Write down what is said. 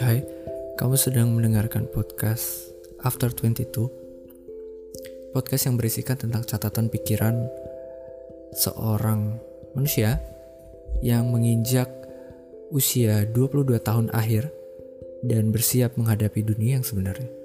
Hai, kamu sedang mendengarkan podcast After 22 Podcast yang berisikan tentang catatan pikiran seorang manusia yang menginjak usia 22 tahun akhir dan bersiap menghadapi dunia yang sebenarnya.